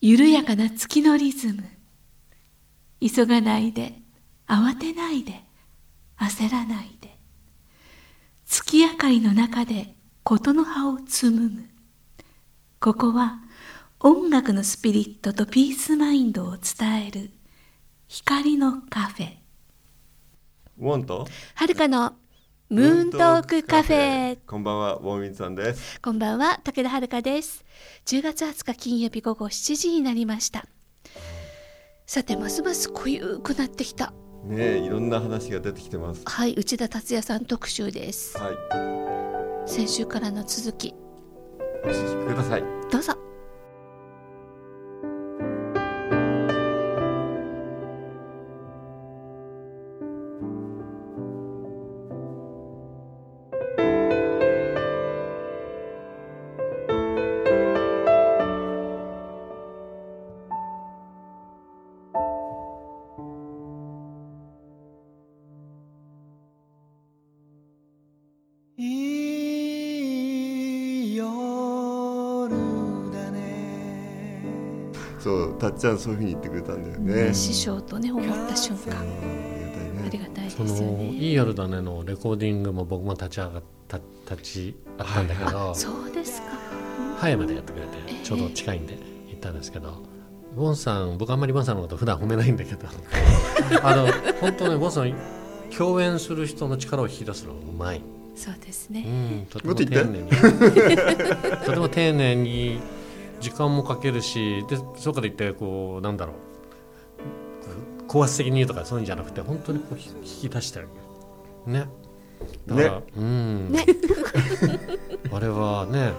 緩やかな月のリズム。急がないで慌てないで焦らないで。月明かりの中で事の葉を紡ぐ。ここは音楽のスピリットとピースマインドを伝える光のカフェ。ウォンとはるかのムーントークカフェ。こんばんはウォンミンさんです。こんばんは武田遥です。10月20日金曜日午後7時になりました。さてますます濃ゆくなってきた。ねえいろんな話が出てきてます。はい内田達也さん特集です。はい。先週からの続き。お聞きください。どうぞいい夜だね。そうたっちゃんそういうふうに言ってくれたんだよね。師匠とね思った瞬間。ありがたいね。ありがたいですそのよねいい夜だねのレコーディングも僕も立ち上がった立ち会ったんだけど、そうですか。葉山でやってくれてちょうど近いんで行ったんですけど、ボンさん僕あんまりボンさんのこと普段褒めないんだけど。あの本当ねボンさん共演する人の力を引き出すのがうまい、そうですうね、ん、とても丁寧に。とても丁寧に時間もかけるしでそうかといってこうなんだろう。高圧的に言うとかそういうんじゃなくて本当にこう引き出してあげる。ね。だから、うん。ね。あれはね。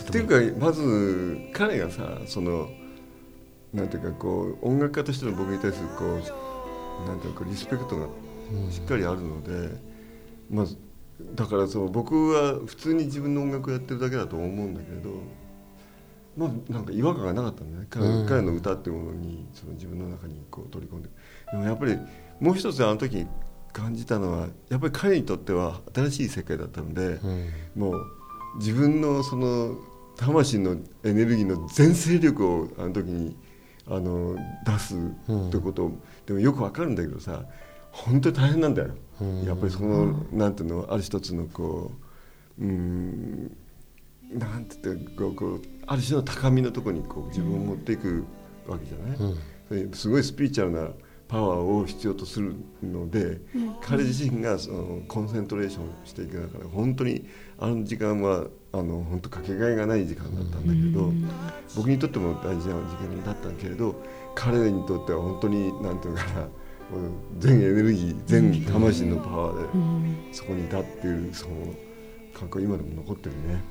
っていうかまず彼がさそのなんていうかこう音楽家としての僕に対するこうなんていうかリスペクトがしっかりあるので、まあだからそう僕は普通に自分の音楽をやってるだけだと思うんだけどまあなんか違和感がなかったんだね。彼,、の歌っていうものにその自分の中にこう取り込んで。でもやっぱりもう一つあの時感じたのはやっぱり彼にとっては新しい世界だったので、うん。もう自分のその魂のエネルギーの全勢力をあの時にあの出すってこと、でもよくわかるんだけどさ本当に大変なんだよ、うん。やっぱりその、なんていうのある一つのこううんなんて言ってこうこうある種の高みのところにこう自分を持っていくわけじゃない、うん。すごいスピリチュアルなパワーを必要とするので、彼自身がそのコンセントレーションしていく中で本当にあの時間はあの本当かけがえがない時間だったんだけど、僕にとっても大事な時間だったけれど彼にとっては本当になんていうのかな全エネルギー全魂のパワーでそこにいたっていうその感覚今でも残ってるね。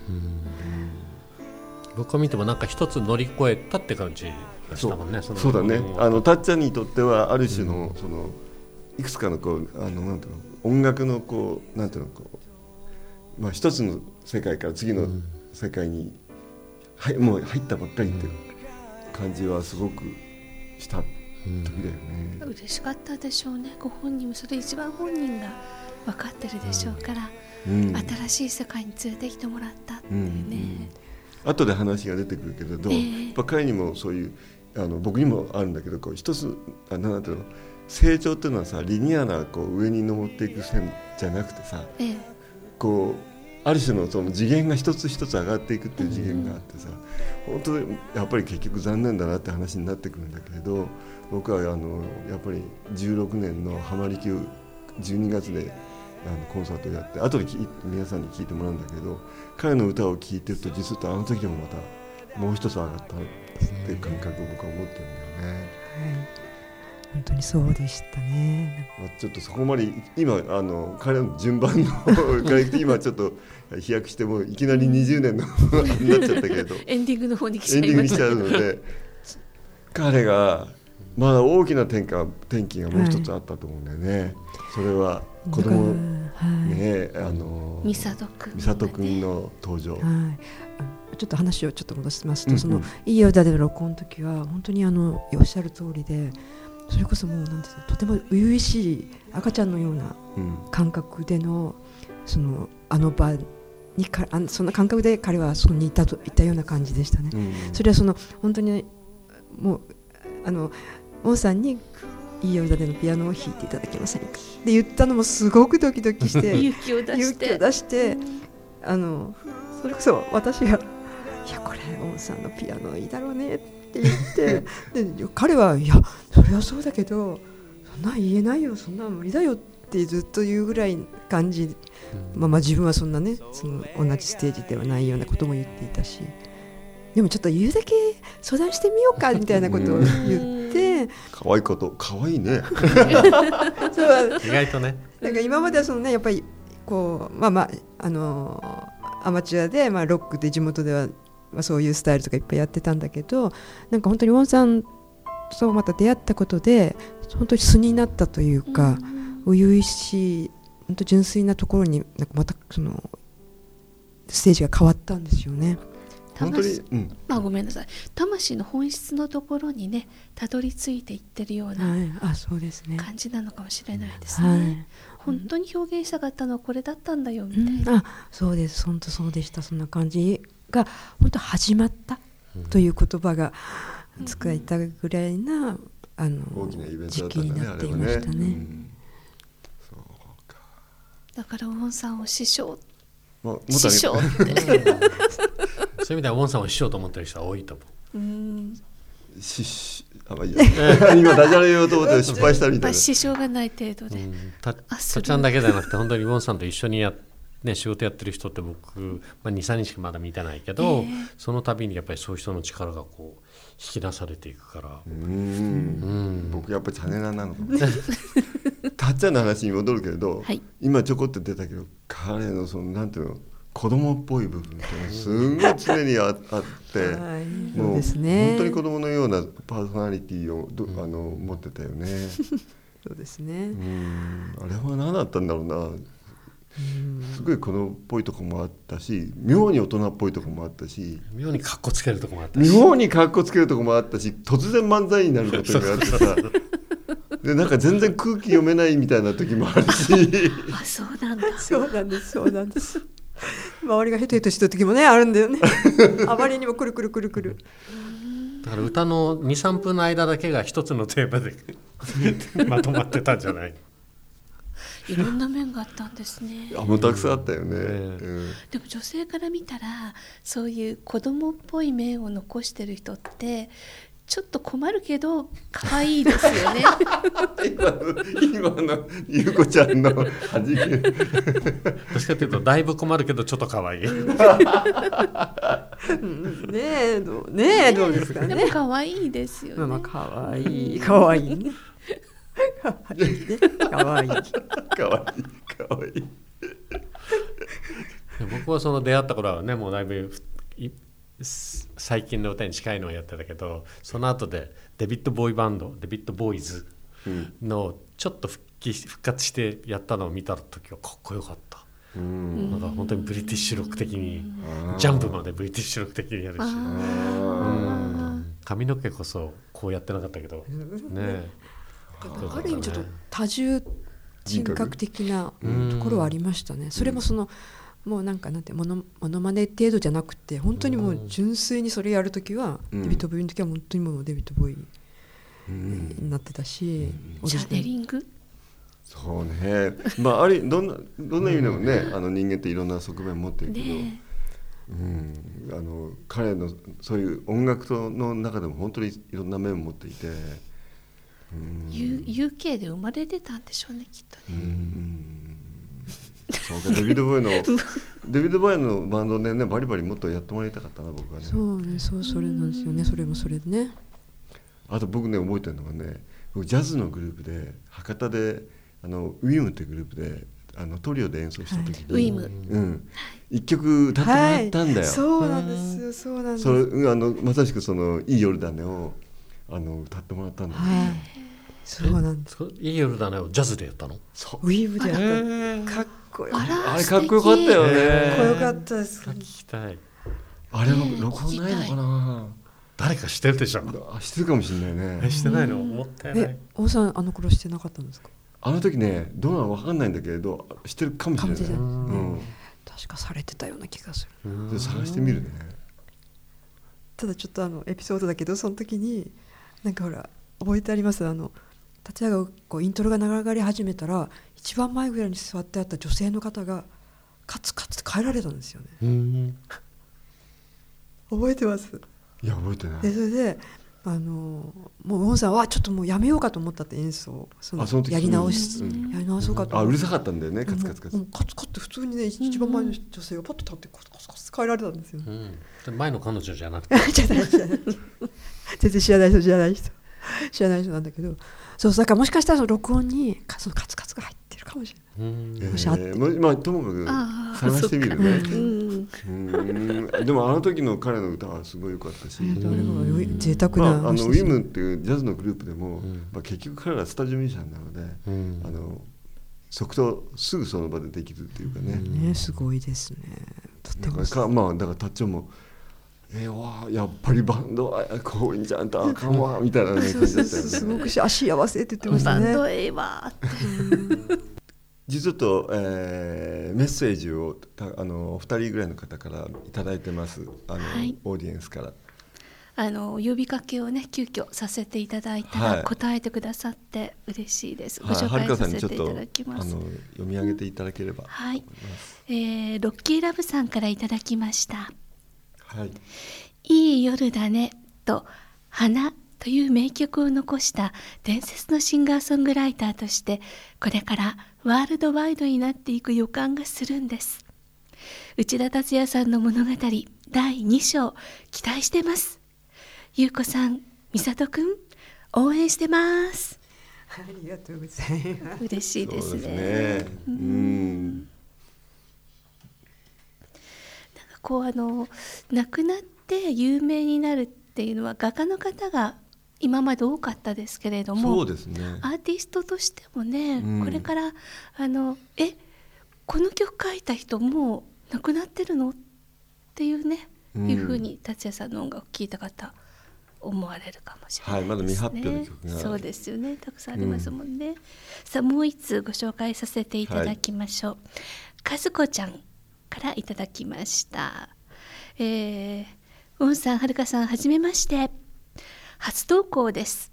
僕を見てもなんか一つ乗り越えたって感じがしたもんねのそうだね。ん。あのたっちゃんにとってはある種の,、そのいくつかのこうあのなんていうの音楽のこうなんていうのこう、まあ、一つの世界から次の世界に、はい、もう入ったばっかりっていう感じはすごくした時だよね。嬉しかったでしょうね。ご本人もそれ一番本人が分かってるでしょうから、うん。新しい世界に連れてきてもらったっていうね、後で話が出てくるけれど、ええ。やっぱ彼にもそういうあの僕にもあるんだけどこう一つあなんていうの成長っていうのはさリニアなこう上に登っていく線じゃなくてさええ。こうある種のその次元が一つ一つ上がっていくっていう次元があってさ、本当にやっぱり結局残念だなって話になってくるんだけれど僕はあのやっぱり16年の浜離宮12月であのコンサートをやって後でき皆さんに聞いてもらうんだけど彼の歌を聴いてると実はあの時でもまたもう一つ上がったっていう感覚を僕は思ってるんだよね。本当にそうでしたね。まあ、ちょっとそこまで今あの彼の順番の 今ちょっと飛躍してもういきなり20年のになっちゃったけれど。エンディングの方に来ちゃエンディングにしちゃうので彼がまだ大きな転換転機がもう一つあったと思うんだよね、それは子供はい、ねあの美里君美里君の登場、はい、あちょっと話をちょっと戻しますと、うんうん。その「いいよだ」で録音の時は本当にあのおっしゃる通りでそれこそもうなんですかとても初々しい赤ちゃんのようなうん。感覚でのそのあの場にかあのそんな感覚で彼はそこにいたといったような感じでしたね。うん。それはその本当にもうあのモンさんにいい夜だでのピアノを弾いていただけませんか？って言ったのもすごくドキドキして 勇気を出して。勇気を出してあのそれこそ私が「いやこれモンさんのピアノいいだろうね」って言ってで彼は「いやそれはそうだけどそんなん言えないよそんなん無理だよ」ってずっと言うぐらい感じまあ、まあ自分はそんなねその同じステージではないようなことも言っていたしでもちょっと言うだけ相談してみようかみたいなことを言って可愛いこと可愛いね。そう意外とね。なんか今まではそのねやっぱりこうまあまああのアマチュアで、まあ、ロックで地元では、まあ、そういうスタイルとかいっぱいやってたんだけどなんか本当にウォンさんとまた出会ったことで本当に素になったというか初々しい本当純粋なところになんかまたそのステージが変わったんですよね。本当に、うん、まあごめんなさい。魂の本質のところにねたどり着いていってるようなはい、あそうですね。感じなのかもしれないですね、はい。本当に表現したかったのはこれだったんだよみうたいな、ん。あそうです。本当そうでした。そんな感じが本当始まったという言葉が使えたぐらいなあの大きなイベントだ時期ったんだねになっていましたね。うん。そうか。だからウォンさんを師匠。まあ師匠って。そういう意味ではウォンさんをしようと思ってる人は多いと思う。うん。ししあまあいいや 今ダジャレ言おうと思って失敗したみたいな。まあ支障がない程度で、たあたっちゃんだけじゃなくて本当にウォンさんと一緒にや、ね、仕事やってる人って僕、まあ、23人しかまだ見てないけど、ええ。その度にやっぱりそういう人の力がこう引き出されていくから、ううん。ん。僕やっぱりチャネラーなのかも。たっちゃんの話に戻るけれど、はい。今ちょこっと出たけど彼のそのなんていうの子供っぽい部分ってすごい常にああって、はい。もそうですね。本当に子供のようなパーソナリティをど、あの持ってたよね。そうですね。う。ん。あれは何だったんだろうな。すごい子供っぽいとこもあったし妙に大人っぽいとこもあったし妙にかっこつけるとこもあったし妙にかっこつけるとこもあったし突然漫才になることがあってさ でなんか全然空気読めないみたいな時もあるしあそうなんだ そうなんですそうなんです。周りがヘトヘトしてる時もねあるんだよね。あまりにもくるくるくるくる。だから歌の23分の間だけが一つのテーマでまとまってたんじゃない？いろんな面があったんですね。あもうたくさんあったよね。えうん。でも女性から見たらそういう子供っぽい面を残してる人ってちょっと困るけど可愛いですよね。今の今のゆうこちゃんの弾けどっちかというとだいぶ困るけどちょっと可愛い。う んねえどうねえどうですかでもね。可愛いですよね、可愛い。可愛い ね。可愛い。ね 可愛い。かわい。いかわいい。僕はその出会った頃はねもうだいぶい最近の歌に近いのをやってたけどその後でデビッド・ボーイバンドデビッド・ボーイズうんのちょっと復帰復活してやったのを見た時はかっこよかった、うん。なんか本当にブリティッシュロック的にジャンプまでブリティッシュロック的にやるし。あうん。髪の毛こそこうやってなかったけど。ねある意味ちょっと多重人格的なうんところはありましたね。それもそのもうなんかなんてモノモノマネ程度じゃなくて本当にもう純粋にそれやるときは、うん。デビッド・ボーイの時は本当にもうデビッド・ボーイうん。になってたし、ジナルネリング？そうね。まああれどんなどんな意味でもね、あの人間っていろんな側面持ってるけど、ねうん、あの彼のそういう音楽との中でも本当にいろんな面を持っていて、U UK で生まれてたんでしょうねきっとうね、ん。そうかデビッド・ボーイの デビッド・ボーイのバンドでねバリバリもっとやってもらいたかったな僕はね。そうねそうそれなんですよね。それもそれでね。あと僕ね覚えてるのがね僕ジャズのグループで博多であのウィムってグループであのトリオで演奏した時に、ウィム。うん、一曲歌ってもらったんだよ。そうなんですよそうなんです。それうんあのまさしくその「いい夜だねを」あの歌ってもらったんだよ、はいそうなんです。そいい夜だねをジャズでやったの？そう。ウィーブでやった。かっこよかっあれかっこよかったよね、えこよかったです。聞きたい。あれは録音ないのかな？誰かしてるでしょあしてるかもしれないね。えしてないの？もったいないえ王さんあの頃してなかったんですか？あの時ねどうなのか分かんないんだけれどしてるかもしれない。確かされてたような気がする。探してみるね。ただちょっとあのエピソードだけどその時になんかほら覚えてあります？あの達也がこうイントロが流れ始めたら一番前ぐらいに座ってあった女性の方がカツカツって帰られたんですよね。うん。覚えてます？いや覚えてない。でそれであのもうウォンさんはちょっともうやめようかと思ったって演奏をその時やり直し、うん。やり直そうかと思ってあうるさかったんだよねカツカツカツ。カツカツ普通にね一番前の女性がパッと立ってカツカツカツ変えられたんですよ、うん。で前の彼女じゃなくて。全然知らない人知らない人。知らない人なんだけどそうだからもしかしたらその録音にかそのカツカツが入ってるかもしれない。うん。えもしあっーもまあともかく探してみるね。うん。うん。でもあの時の彼の歌はすごい良かったし、あ贅沢まあ、あのウィムっていうジャズのグループでも、ん。まあ、結局彼らはスタジオミュージシャンなので、うん。あの即答すぐその場でできるっていうかね、ねすごいですね。とてもだかまあだからタッチョンも「えー、わあやっぱりバンドはこういうんじゃんとあかんわ」みたいな、ね、そう感じだそうったよね。そうすごくし足合わせって言ってましたねバンドエイバーって実はと、えーメッセージをたあのお二人ぐらいの方からいただいてますあの、はいオーディエンスから。あの呼びかけをね急遽させていただいたら、はい答えてくださって嬉しいです。ごはい、紹はるかさ介させていただきます。あの読み上げていただければ、はい、えー、ロッキーラブさんからいただきました。はい、いい夜だねと花という名曲を残した伝説のシンガーソングライターとしてこれからワールドワイドになっていく予感がするんです。内田達也さんの物語第2章期待してます。ゆうこさん美里くん応援してます。ありがとうございます。嬉しいですね。ですね。うん、なんかこうあの亡くなって有名になるっていうのは画家の方が今まで多かったですけれどもそうですね。アーティストとしてもね、うんこれからあのえこの曲書いた人もう亡くなってるのっていうね、うんいうふうに達也さんの音楽を聴いた方思われるかもしれないですね。はいまだ未発表の曲がそうですよねたくさんありますもんね。さあもう一通ご紹介させていただきましょう。和子ちゃんからいただきました。えー、ウンさんはるかさんはじめまして。初投稿です。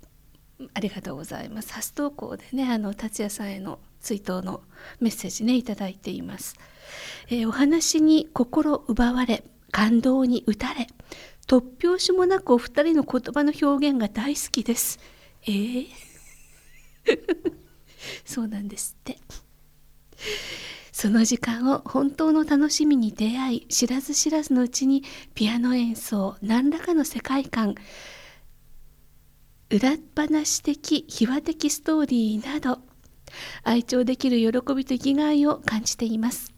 ありがとうございます。初投稿でね、あの達也さんへの追悼のメッセージねいただいています。えーお話に心奪われ、感動に打たれ、突拍子もなくお二人の言葉の表現が大好きです。えー そうなんですって。その時間を本当の楽しみに出会い知らず知らずのうちにピアノ演奏何らかの世界観裏話的秘話的ストーリーなど愛聴できる喜びと生きがいを感じています。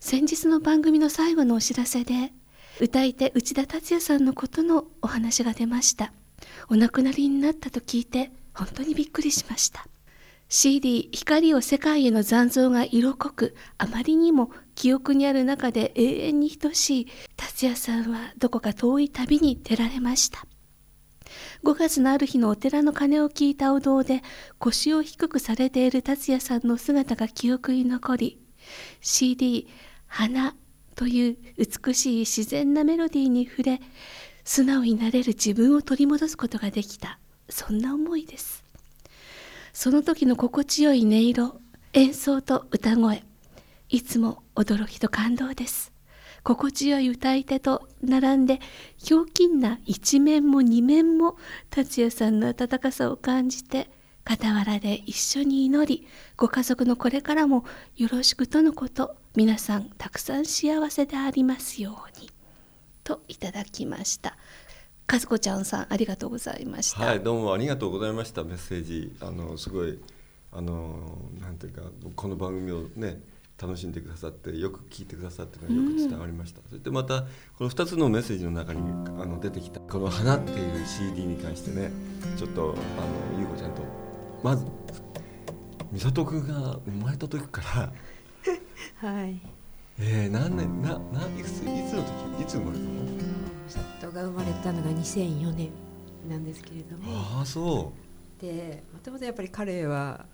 先日の番組の最後のお知らせで歌い手内田達也さんのことのお話が出ました。お亡くなりになったと聞いて本当にびっくりしました。CD「光を世界への残像が色濃くあまりにも記憶にある中で永遠に等しい達也さんはどこか遠い旅に出られました。5月のある日のお寺の鐘を聞いたお堂で腰を低くされている達也さんの姿が記憶に残り CD「花」という美しい自然なメロディーに触れ素直になれる自分を取り戻すことができた。そんな思いです。その時の心地よい音色演奏と歌声いつも驚きと感動です。心地よい歌い手と並んでひょうきんな一面も二面も達也さんの温かさを感じて傍らで一緒に祈りご家族のこれからもよろしくとのこと皆さんたくさん幸せでありますように。といただきました。和子ちゃんさんありがとうございました、はい、どうもありがとうございました。メッセージ、あのすごいあのなんていうかこの番組をね楽しんでくださってよく聞いてくださってよく伝わりました。そしてまたこの2つのメッセージの中にあの出てきたこの花っていう CD に関してね、ちょっとあのゆうこちゃんとまず美里君が生まれた時から。はいえー、何年なないくついつの時？いつ生まれたの？里が生まれたのが2004年なんですけれども。ああそでもともとやっぱり彼は、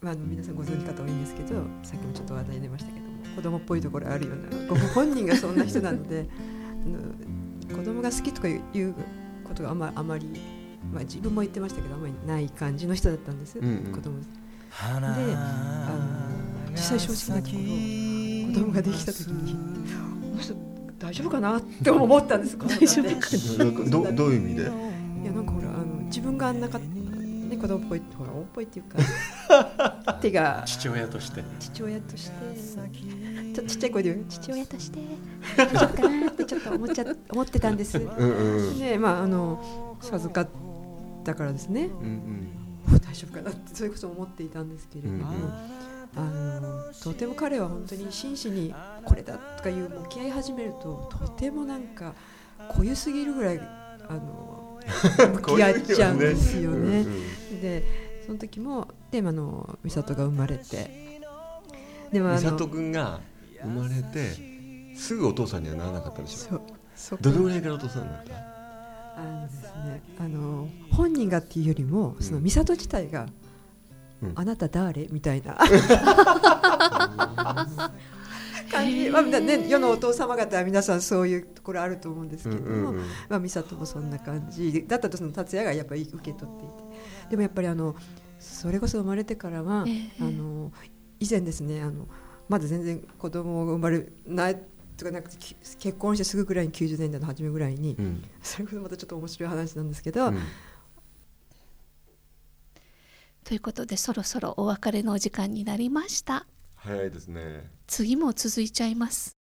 まあ、皆さんご存知方多いんですけどさっきもちょっと話題に出ましたけども子供っぽいところあるようなご本人がそんな人なので 子供が好きとかいうことがあまあまり、まあ、自分も言ってましたけどあまりない感じの人だったんです、うんうん。子供。であの実際正直なところ子供ができた時に大丈夫かなって思ったんです 大丈夫かどどういう意味で？いやなんかほらあの自分があんなか、ね、子供っぽいほらおっぽいっていうか 手が父親として。父親として。ちょちっちゃい声で言う？父親として。大丈夫かなってちょっと思っちゃ 思ってたんです。うんうんうん。でまああの授かったからですね。うん。お大丈夫かなってそれこそ思っていたんですけれども、うんうんあのとても彼は本当に真摯にこれだとかいう向き合い始めるととてもなんか濃ゆすぎるぐらいあの向き合っちゃうんですよね。うんうんでその時もであの美里が生まれて。でもあの美里君が生まれてすぐお父さんにはならなかったでしょ。そうどのぐらいからお父さんになった？あのですねあの本人がっていうよりもその美里自体が、うんあなた誰？みたいな。感じ、まあね、世のお父様方は皆さんそういうところあると思うんですけども、うんうんうん。まあ、美里もそんな感じ。だったとその達也がやっぱり受け取っていて。でもやっぱりあのそれこそ生まれてからは、ええ。あの以前ですねあのまだ全然子供が生まれないとかなくてき結婚してすぐぐらいに90年代の初めぐらいに、うん。それこそまたちょっと面白い話なんですけど、うんということでそろそろお別れのお時間になりました。早いですね。次も続いちゃいます。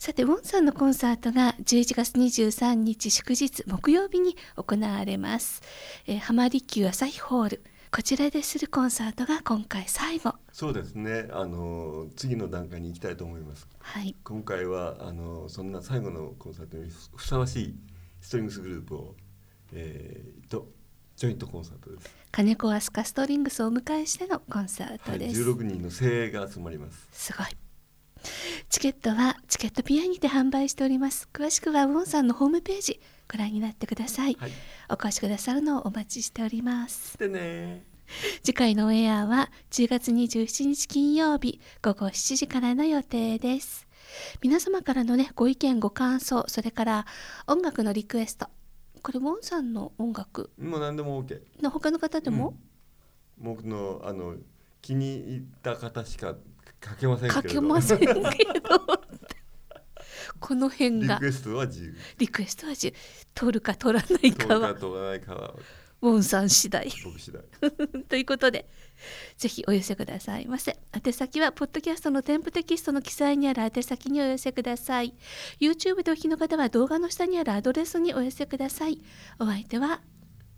さてウォンさんのコンサートが11月23日祝日木曜日に行われます、えー、浜離宮朝日ホール。こちらでするコンサートが今回最後。そうですね。あの次の段階に行きたいと思います。はい。今回はあのそんな最後のコンサートにふふさわしいストリングスグループを、えー、とジョイントコンサートです、金子飛鳥ストリングスをお迎えしてのコンサーはい、トです、16人の精鋭が集まります。すごい。チケットはチケットピアにて販売しております。詳しくはウォンさんのホームページご覧になってください、はい。お越しくださるのをお待ちしております。でね。次回のオンエアは10月27日金曜日午後7時からの予定です。皆様からのねご意見ご感想それから音楽のリクエストこれウォンさんの音楽？もう何でも OK の他の方でも、僕のあの気に入った方しか書けませんけれど。書けませんけどこの辺が。リクエストは自由。リクエストは自由。取るか取らない通かは。るか通らないかはウォンさん次第。僕次第。ということでぜひお寄せくださいませ。宛先はポッドキャストの添付テキストの記載にある宛先にお寄せください。YouTube でお聞きの方は動画の下にあるアドレスにお寄せください。お相手は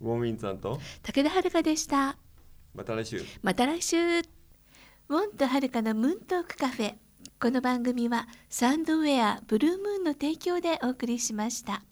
ウォーミンさんと武田遥でした。また来週。また来週。ウォンとはるかのムーントークカフェ。この番組はサンドウェアブルームーンの提供でお送りしました。